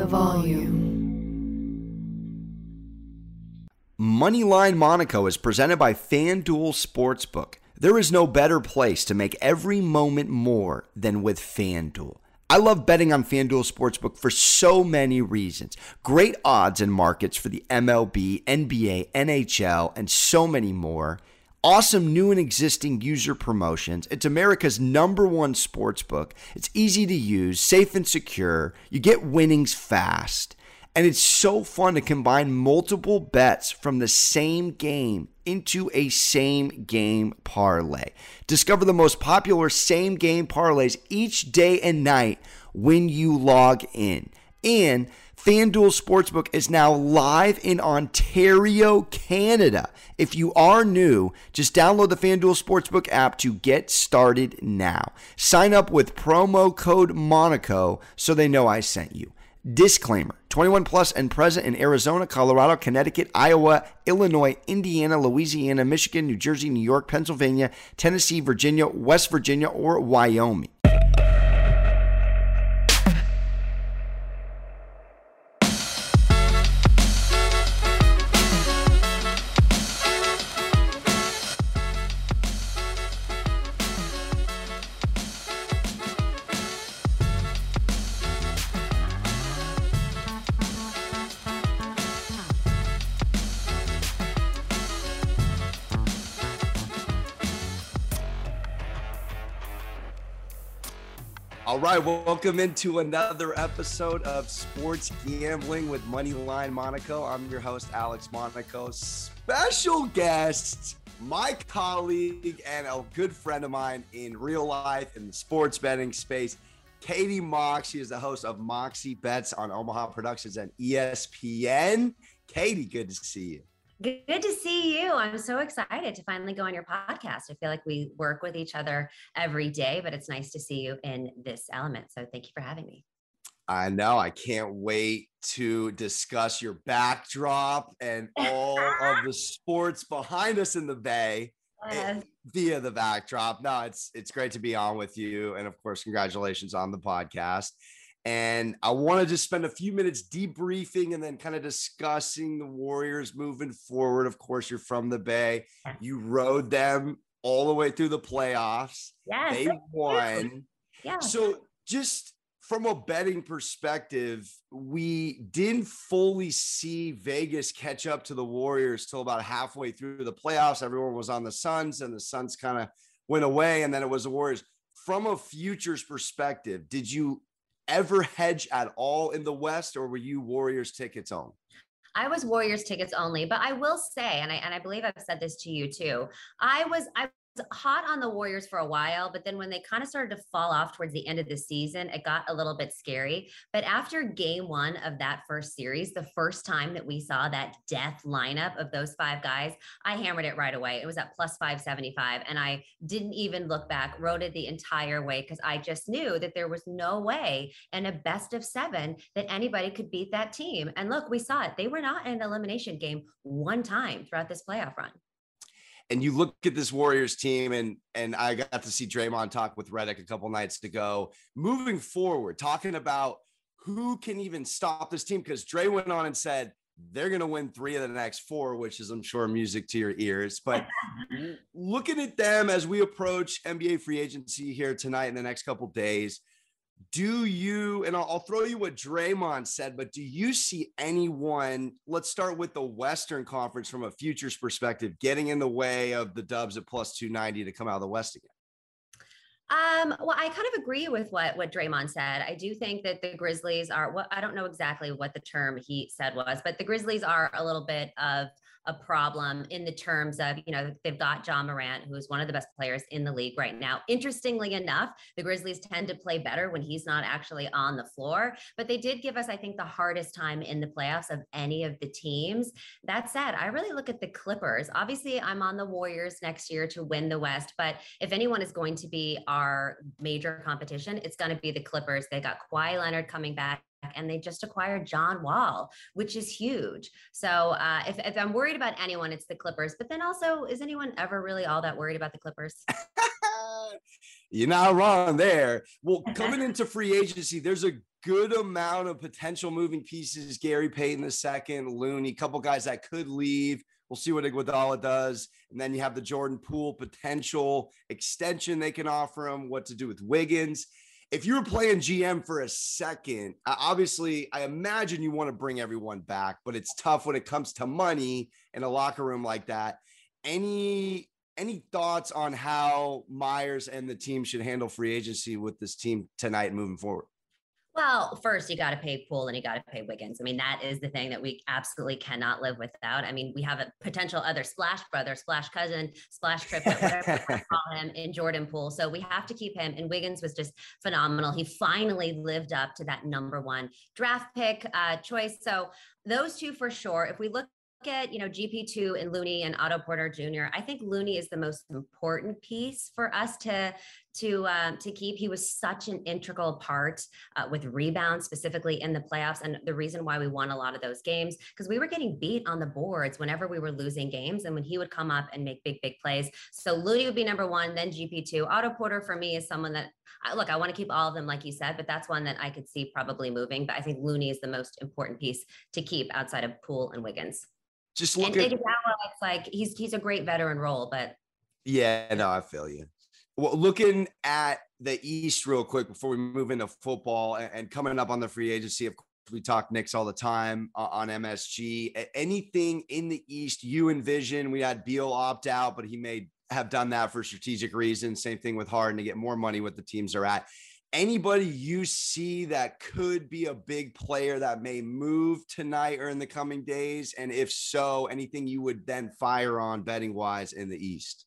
the volume. Moneyline Monaco is presented by FanDuel Sportsbook. There is no better place to make every moment more than with FanDuel. I love betting on FanDuel Sportsbook for so many reasons. Great odds and markets for the MLB, NBA, NHL, and so many more. Awesome new and existing user promotions. It's America's number one sportsbook. It's easy to use, safe and secure. You get winnings fast. And it's so fun to combine multiple bets from the same game into a same game parlay. Discover the most popular same game parlays each day and night when you log in. And FanDuel Sportsbook is now live in Ontario, Canada. If you are new, just download the FanDuel Sportsbook app to get started now. Sign up with promo code Monaco so they know I sent you. Disclaimer 21 plus and present in Arizona, Colorado, Connecticut, Iowa, Illinois, Indiana, Louisiana, Michigan, New Jersey, New York, Pennsylvania, Tennessee, Virginia, West Virginia, or Wyoming. Right, welcome into another episode of Sports Gambling with Moneyline Monaco. I'm your host, Alex Monaco. Special guest, my colleague and a good friend of mine in real life in the sports betting space, Katie Mox. She is the host of Moxie Bets on Omaha Productions and ESPN. Katie, good to see you. Good to see you. I'm so excited to finally go on your podcast. I feel like we work with each other every day, but it's nice to see you in this element. So thank you for having me. I know. I can't wait to discuss your backdrop and all of the sports behind us in the Bay eh, yes. via the backdrop. No, it's it's great to be on with you, and of course, congratulations on the podcast. And I want to just spend a few minutes debriefing and then kind of discussing the Warriors moving forward. Of course, you're from the Bay. You rode them all the way through the playoffs. Yes. They won. Yeah. So just from a betting perspective, we didn't fully see Vegas catch up to the Warriors till about halfway through the playoffs. Everyone was on the Suns, and the Suns kind of went away, and then it was the Warriors. From a futures perspective, did you ever hedge at all in the West, or were you Warriors tickets on? I was Warriors tickets only, but I will say, and I and I believe I've said this to you too. I was I hot on the Warriors for a while, but then when they kind of started to fall off towards the end of the season, it got a little bit scary. But after game one of that first series, the first time that we saw that death lineup of those five guys, I hammered it right away. It was at plus 575. And I didn't even look back, rode it the entire way because I just knew that there was no way in a best of seven that anybody could beat that team. And look, we saw it. They were not in an elimination game one time throughout this playoff run and you look at this Warriors team, and and I got to see Draymond talk with Redick a couple nights ago. Moving forward, talking about who can even stop this team, because Dre went on and said they're going to win three of the next four, which is, I'm sure, music to your ears. But looking at them as we approach NBA free agency here tonight in the next couple days, do you and I'll, I'll, throw you what Draymond said, but do you see anyone? Let's start with the Western Conference from a futures perspective, getting in the way of the Dubs at plus two ninety to come out of the West again. Um, well, I kind of agree with what what Draymond said. I do think that the Grizzlies are what I don't know exactly what the term he said was, but the Grizzlies are a little bit of a problem in the terms of, you know, they've got Ja Morant, who is one of the best players in the league right now. Interestingly enough, the Grizzlies tend to play better when he's not actually on the floor, but they did give us, I think, the hardest time in the playoffs of any of the teams. That said, I really look at the Clippers. Obviously, I'm on the Warriors next year to win the West, but if anyone is going to be our major competition, it's going to be the Clippers. They got Kawhi Leonard coming back and they just acquired John Wall, which is huge. So uh, if, if I'm worried about anyone, it's the Clippers. But then also, is anyone ever really all that worried about the Clippers? You're not wrong there. Well, coming into free agency, there's a good amount of potential moving pieces. Gary Payton the second, Looney, a couple guys that could leave. We'll see what Iguodala does. And then you have the Jordan Poole potential extension they can offer him, what to do with Wiggins. If you were playing GM for a second, obviously, I imagine you want to bring everyone back, but it's tough when it comes to money in a locker room like that. Any any thoughts on how Myers and the team should handle free agency with this team tonight moving forward? Well, first you got to pay Poole and you got to pay Wiggins. I mean, that is the thing that we absolutely cannot live without. I mean, we have a potential other splash brother, splash cousin, splash triplet, whatever you call him in Jordan Poole. So we have to keep him. And Wiggins was just phenomenal. He finally lived up to that number one draft pick uh, choice. So those two for sure. If we look at you know GP2 and Looney and Otto Porter Jr., I think Looney is the most important piece for us to to um, to keep. He was such an integral part uh, with rebounds, specifically in the playoffs, and the reason why we won a lot of those games because we were getting beat on the boards whenever we were losing games, and when he would come up and make big big plays. So Looney would be number one, then GP2. Otto Porter for me is someone that look. I want to keep all of them, like you said, but that's one that I could see probably moving. But I think Looney is the most important piece to keep outside of Poole and Wiggins. Just look and at it's like he's he's a great veteran role, but yeah, no, I feel you. Well, looking at the East real quick before we move into football and, and coming up on the free agency, of course, we talk Knicks all the time uh, on MSG. Anything in the East you envision? We had Beal opt out, but he may have done that for strategic reasons. Same thing with Harden to get more money with the teams are at anybody you see that could be a big player that may move tonight or in the coming days? And if so, anything you would then fire on betting wise in the East?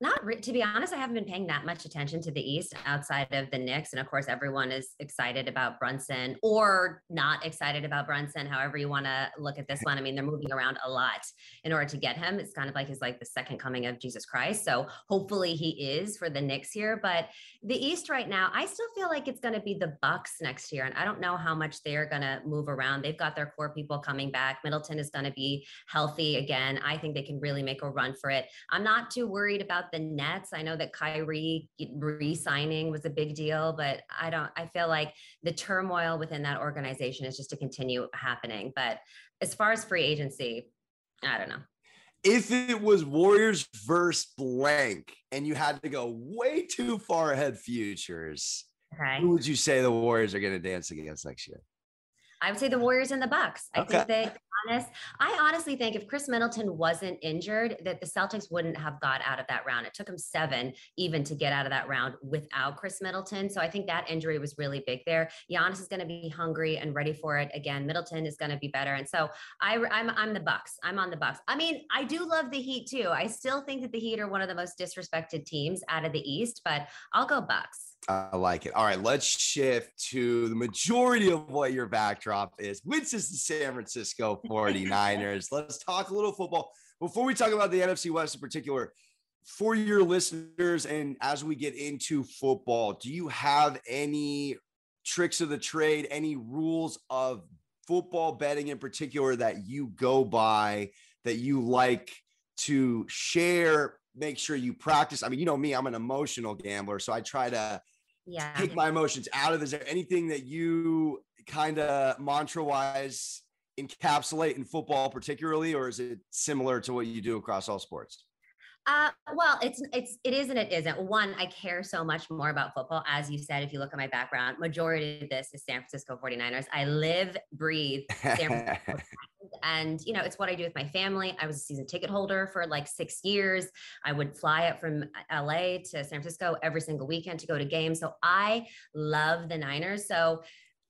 Not re- to be honest, I haven't been paying that much attention to the East outside of the Knicks, and of course, everyone is excited about Brunson or not excited about Brunson. However, you want to look at this one. I mean, they're moving around a lot in order to get him. It's kind of like he's like the second coming of Jesus Christ. So hopefully, he is for the Knicks here. But the East right now, I still feel like it's going to be the Bucks next year, and I don't know how much they are going to move around. They've got their core people coming back. Middleton is going to be healthy again. I think they can really make a run for it. I'm not too worried about the Nets. I know that Kyrie re-signing was a big deal, but I don't. I feel like the turmoil within that organization is just to continue happening. But as far as free agency, I don't know. If it was Warriors versus blank, and you had to go way too far ahead futures, okay. who would you say the Warriors are going to dance against next year? I would say the Warriors and the Bucks. I okay. think they honest, I honestly think if Khris Middleton wasn't injured, that the Celtics wouldn't have got out of that round. It took them seven even to get out of that round without Khris Middleton. So I think that injury was really big there. Giannis is going to be hungry and ready for it again. Middleton is going to be better, and so I, I'm I'm the Bucks. I'm on the Bucks. I mean, I do love the Heat too. I still think that the Heat are one of the most disrespected teams out of the East, but I'll go Bucks. I like it. All right, let's shift to the majority of what your backdrop is, which is the San Francisco 49ers. let's talk a little football. Before we talk about the NFC West in particular, for your listeners, and as we get into football, do you have any tricks of the trade, any rules of football betting in particular that you go by that you like to share? Make sure you practice. I mean, you know me, I'm an emotional gambler, so I try to yeah. take my emotions out of. Is there anything that you kind of mantra wise encapsulate in football particularly, or is it similar to what you do across all sports? Uh, well, it's it's it is and it isn't. One, I care so much more about football. As you said, if you look at my background, majority of this is San Francisco 49ers. I live, breathe San Francisco. and you know, it's what I do with my family. I was a season ticket holder for like six years. I would fly up from LA to San Francisco every single weekend to go to games. So I love the Niners. So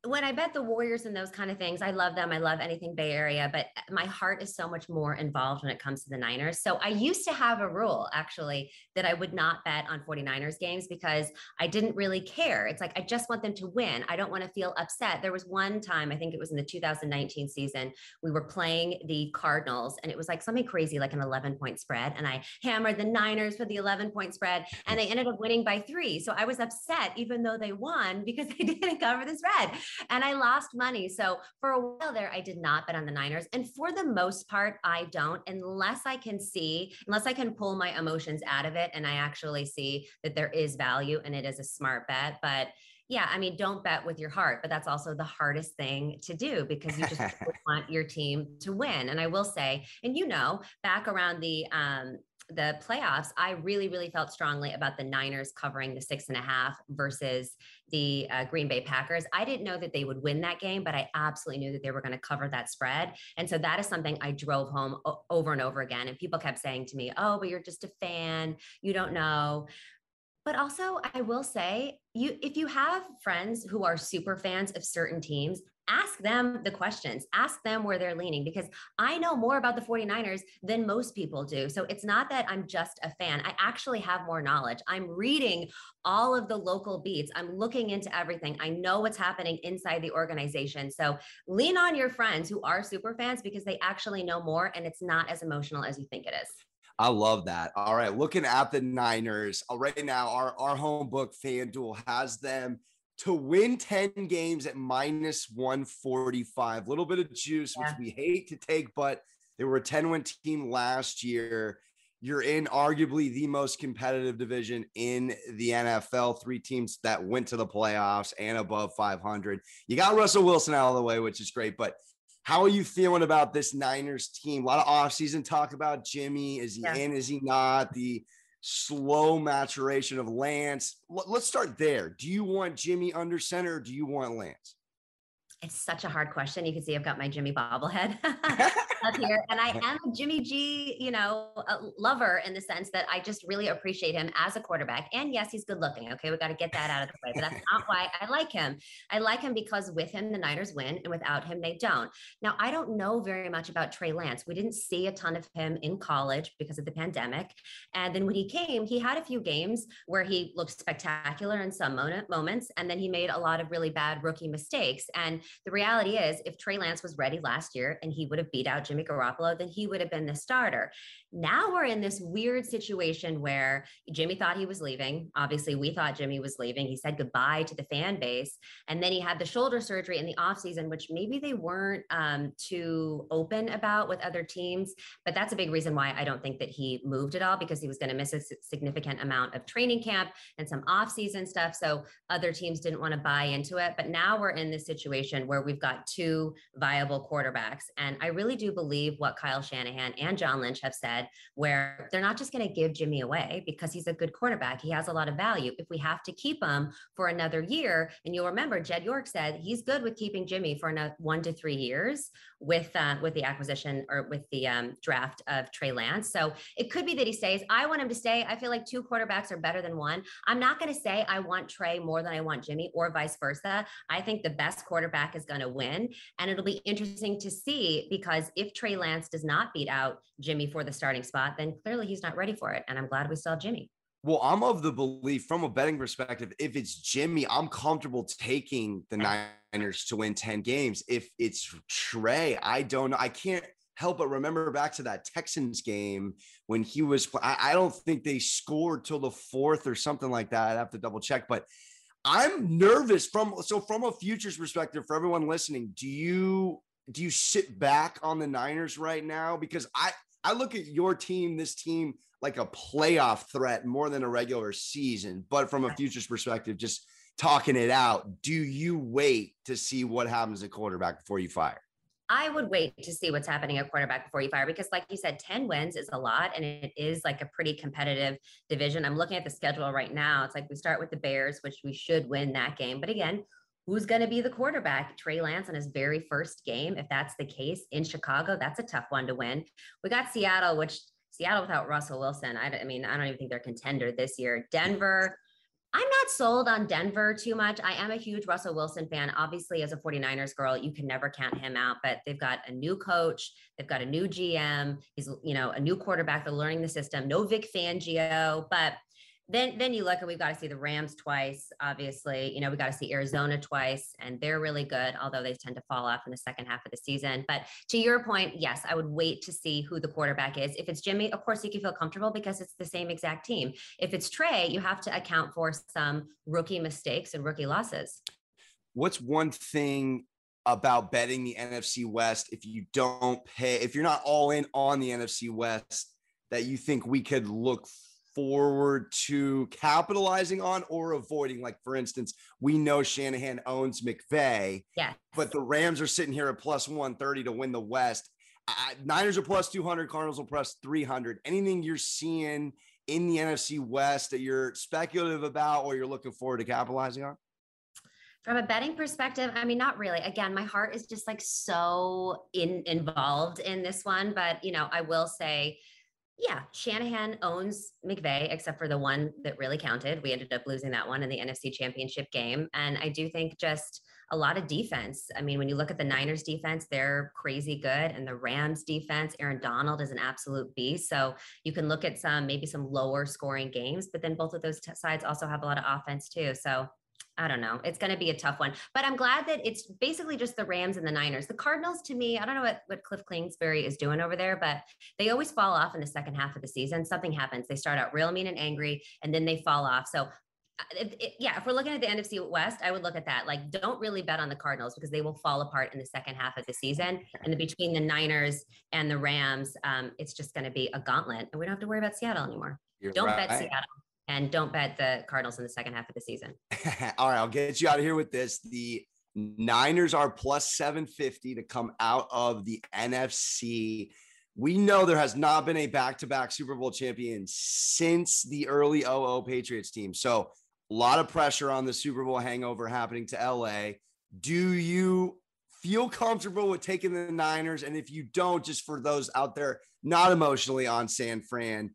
when I bet the Warriors and those kind of things, I love them. I love anything Bay Area, but uh, my heart is so much more involved when it comes to the Niners. So I used to have a rule actually that I would not bet on 49ers games because I didn't really care. It's like I just want them to win. I don't want to feel upset. There was one time, I think it was in the 2019 season, we were playing the Cardinals and it was like something crazy, like an 11 point spread. And I hammered the Niners for the 11 point spread and they ended up winning by three. So I was upset even though they won because they didn't cover the spread and I lost money. So for a while there, I did not bet on the Niners. And for the most part, I don't, unless I can see, unless I can pull my emotions out of it and I actually see that there is value and it is a smart bet. But Yeah, I mean, don't bet with your heart, but that's also the hardest thing to do because you just want your team to win. And I will say, and you know, back around the um, the playoffs, I really, really felt strongly about the Niners covering the six and a half versus the uh, Green Bay Packers. I didn't know that they would win that game, but I absolutely knew that they were going to cover that spread. And so that is something I drove home o- over and over again. And people kept saying to me, Oh, but you're just a fan. You don't know. But also, I will say, you if you have friends who are super fans of certain teams, ask them the questions, ask them where they're leaning because I know more about the 49ers than most people do. So it's not that I'm just a fan. I actually have more knowledge. I'm reading all of the local beats. I'm looking into everything. I know what's happening inside the organization. So lean on your friends who are super fans because they actually know more and it's not as emotional as you think it is. I love that. All right, looking at the Niners uh, right now, our, our home book FanDuel has them to win 10 games at minus 145. A little bit of juice, yeah. which we hate to take, but they were a 10 win team last year. You're in arguably the most competitive division in the NFL. Three teams that went to the playoffs and above 500. You got Russell Wilson out of the way, which is great. But how are you feeling about this Niners team? A lot of offseason talk about Jimmy. Is he yeah. in? Is he not? The slow maturation of Lance. Let's start there. Do you want Jimmy under center or do you want Lance? It's such a hard question. You can see I've got my Jimmy bobblehead up here. And I am a Jimmy G, you know, lover in the sense that I just really appreciate him as a quarterback. And yes, he's good looking. Okay. We got to get that out of the way. But that's not why I like him. I like him because with him, the Niners win, and without him, they don't. Now, I don't know very much about Trey Lance. We didn't see a ton of him in college because of the pandemic. And then when he came, he had a few games where he looked spectacular in some moments. And then he made a lot of really bad rookie mistakes. And the reality is, if Trey Lance was ready last year and he would have beat out Jimmy Garoppolo, then he would have been the starter. Now we're in this weird situation where Jimmy thought he was leaving. Obviously, we thought Jimmy was leaving. He said goodbye to the fan base. And then he had the shoulder surgery in the offseason, which maybe they weren't um, too open about with other teams. But that's a big reason why I don't think that he moved at all because he was going to miss a significant amount of training camp and some offseason stuff. So other teams didn't want to buy into it. But now we're in this situation where we've got two viable quarterbacks. And I really do believe what Kyle Shanahan and John Lynch have said where they're not just going to give Jimmy away because he's a good quarterback. He has a lot of value. If we have to keep him for another year, and you'll remember Jed York said he's good with keeping Jimmy for another one to three years with uh, with the acquisition or with the um, draft of Trey Lance. So it could be that he stays. I want him to stay. I feel like two quarterbacks are better than one. I'm not going to say I want Trey more than I want Jimmy or vice versa. I think the best quarterback is going to win. And it'll be interesting to see because if Trey Lance does not beat out Jimmy for the starting spot, then clearly he's not ready for it. And I'm glad we have Jimmy. Well, I'm of the belief from a betting perspective, if it's Jimmy, I'm comfortable taking the Niners to win 10 games. If it's Trey, I don't know. I can't help but remember back to that Texans game when he was, I, I don't think they scored till the fourth or something like that. I'd have to double check, but I'm nervous from, so from a futures perspective for everyone listening, do you, do you sit back on the Niners right now? Because I, I look at your team, this team, like a playoff threat more than a regular season. But from a futures perspective, just talking it out, do you wait to see what happens at quarterback before you fire? I would wait to see what's happening at quarterback before you fire because, like you said, 10 wins is a lot and it is like a pretty competitive division. I'm looking at the schedule right now. It's like we start with the Bears, which we should win that game. But again, who's going to be the quarterback? Trey Lance on his very first game. If that's the case in Chicago, that's a tough one to win. We got Seattle, which Seattle without Russell Wilson, I, I mean, I don't even think they're contender this year. Denver, I'm not sold on Denver too much. I am a huge Russell Wilson fan. Obviously, as a 49ers girl, you can never count him out, but they've got a new coach, they've got a new GM, he's, you know, a new quarterback, they're learning the system. No Vic Fangio, but then then you look and we've got to see the Rams twice, obviously. You know, we got to see Arizona twice, and they're really good, although they tend to fall off in the second half of the season. But to your point, yes, I would wait to see who the quarterback is. If it's Jimmy, of course you can feel comfortable because it's the same exact team. If it's Trey, you have to account for some rookie mistakes and rookie losses. What's one thing about betting the NFC West if you don't pay, if you're not all in on the NFC West, that you think we could look forward to capitalizing on or avoiding? Like, for instance, we know Shanahan owns McVay, yeah, but the Rams are sitting here at plus 130 to win the West. Uh, Niners are plus 200, Cardinals are plus 300. Anything you're seeing in the NFC West that you're speculative about or you're looking forward to capitalizing on? From a betting perspective, I mean, not really. Again, my heart is just like so in involved in this one, but you know, I will say, yeah, Shanahan owns McVay, except for the one that really counted. We ended up losing that one in the NFC Championship game, and I do think just a lot of defense. I mean, when you look at the Niners defense, they're crazy good. And the Rams defense, Aaron Donald is an absolute beast. So you can look at some, maybe some lower scoring games, but then both of those t- sides also have a lot of offense too. So I don't know. It's going to be a tough one, but I'm glad that it's basically just the Rams and the Niners. The Cardinals, to me, I don't know what, what Kliff Kingsbury is doing over there, but they always fall off in the second half of the season. Something happens. They start out real mean and angry, and then they fall off. So it, it, yeah, if we're looking at the NFC West, I would look at that. Like, don't really bet on the Cardinals because they will fall apart in the second half of the season. And then between the Niners and the Rams, um, it's just going to be a gauntlet, and we don't have to worry about Seattle anymore. You're don't right. bet Seattle, and don't bet the Cardinals in the second half of the season. All right, I'll get you out of here with this. The Niners are plus 750 to come out of the NFC. We know there has not been a back to back Super Bowl champion since the early 00 Patriots team. So a lot of pressure on the Super Bowl hangover happening to LA. Do you feel comfortable with taking the Niners? And if you don't, just for those out there not emotionally on San Fran,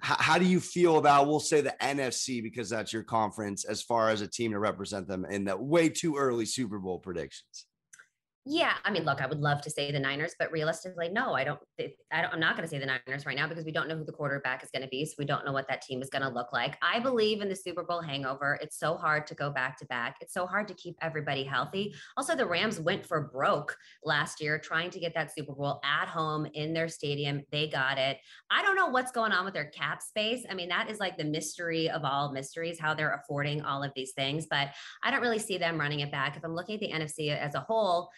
how, how do you feel about, we'll say, the NFC, because that's your conference, as far as a team to represent them in the way too early Super Bowl predictions? Yeah, I mean, look, I would love to say the Niners, but realistically, no, I don't. I don't I'm not going to say the Niners right now because we don't know who the quarterback is going to be, so we don't know what that team is going to look like. I believe in the Super Bowl hangover. It's so hard to go back to back. It's so hard to keep everybody healthy. Also, the Rams went for broke last year trying to get that Super Bowl at home in their stadium. They got it. I don't know what's going on with their cap space. I mean, that is like the mystery of all mysteries, how they're affording all of these things. But I don't really see them running it back. If I'm looking at the NFC as a whole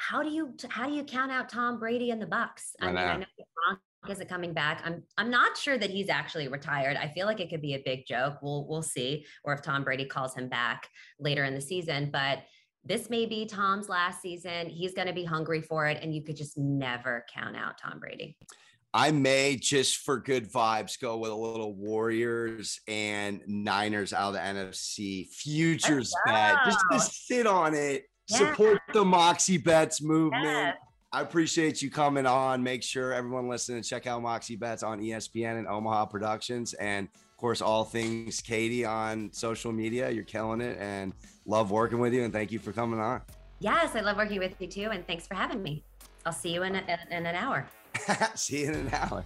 how do you how do you count out Tom Brady and the Bucs? I, I mean, know. I know Gronk isn't coming back. I'm I'm not sure that he's actually retired. I feel like it could be a big joke. We'll we'll see, or if Tom Brady calls him back later in the season. But this may be Tom's last season. He's going to be hungry for it, and you could just never count out Tom Brady. I may just for good vibes go with a little Warriors and Niners out of the NFC futures bet. Just, just oh, sit on it Support the Moxie Bets movement. Yeah. I appreciate you coming on. Make sure everyone listening check out Moxie Bets on ESPN and Omaha Productions. And of course, all things Katie on social media. You're killing it and love working with you. And thank you for coming on. Yes, I love working with you too. And thanks for having me. I'll see you in, a, in an hour. see you in an hour.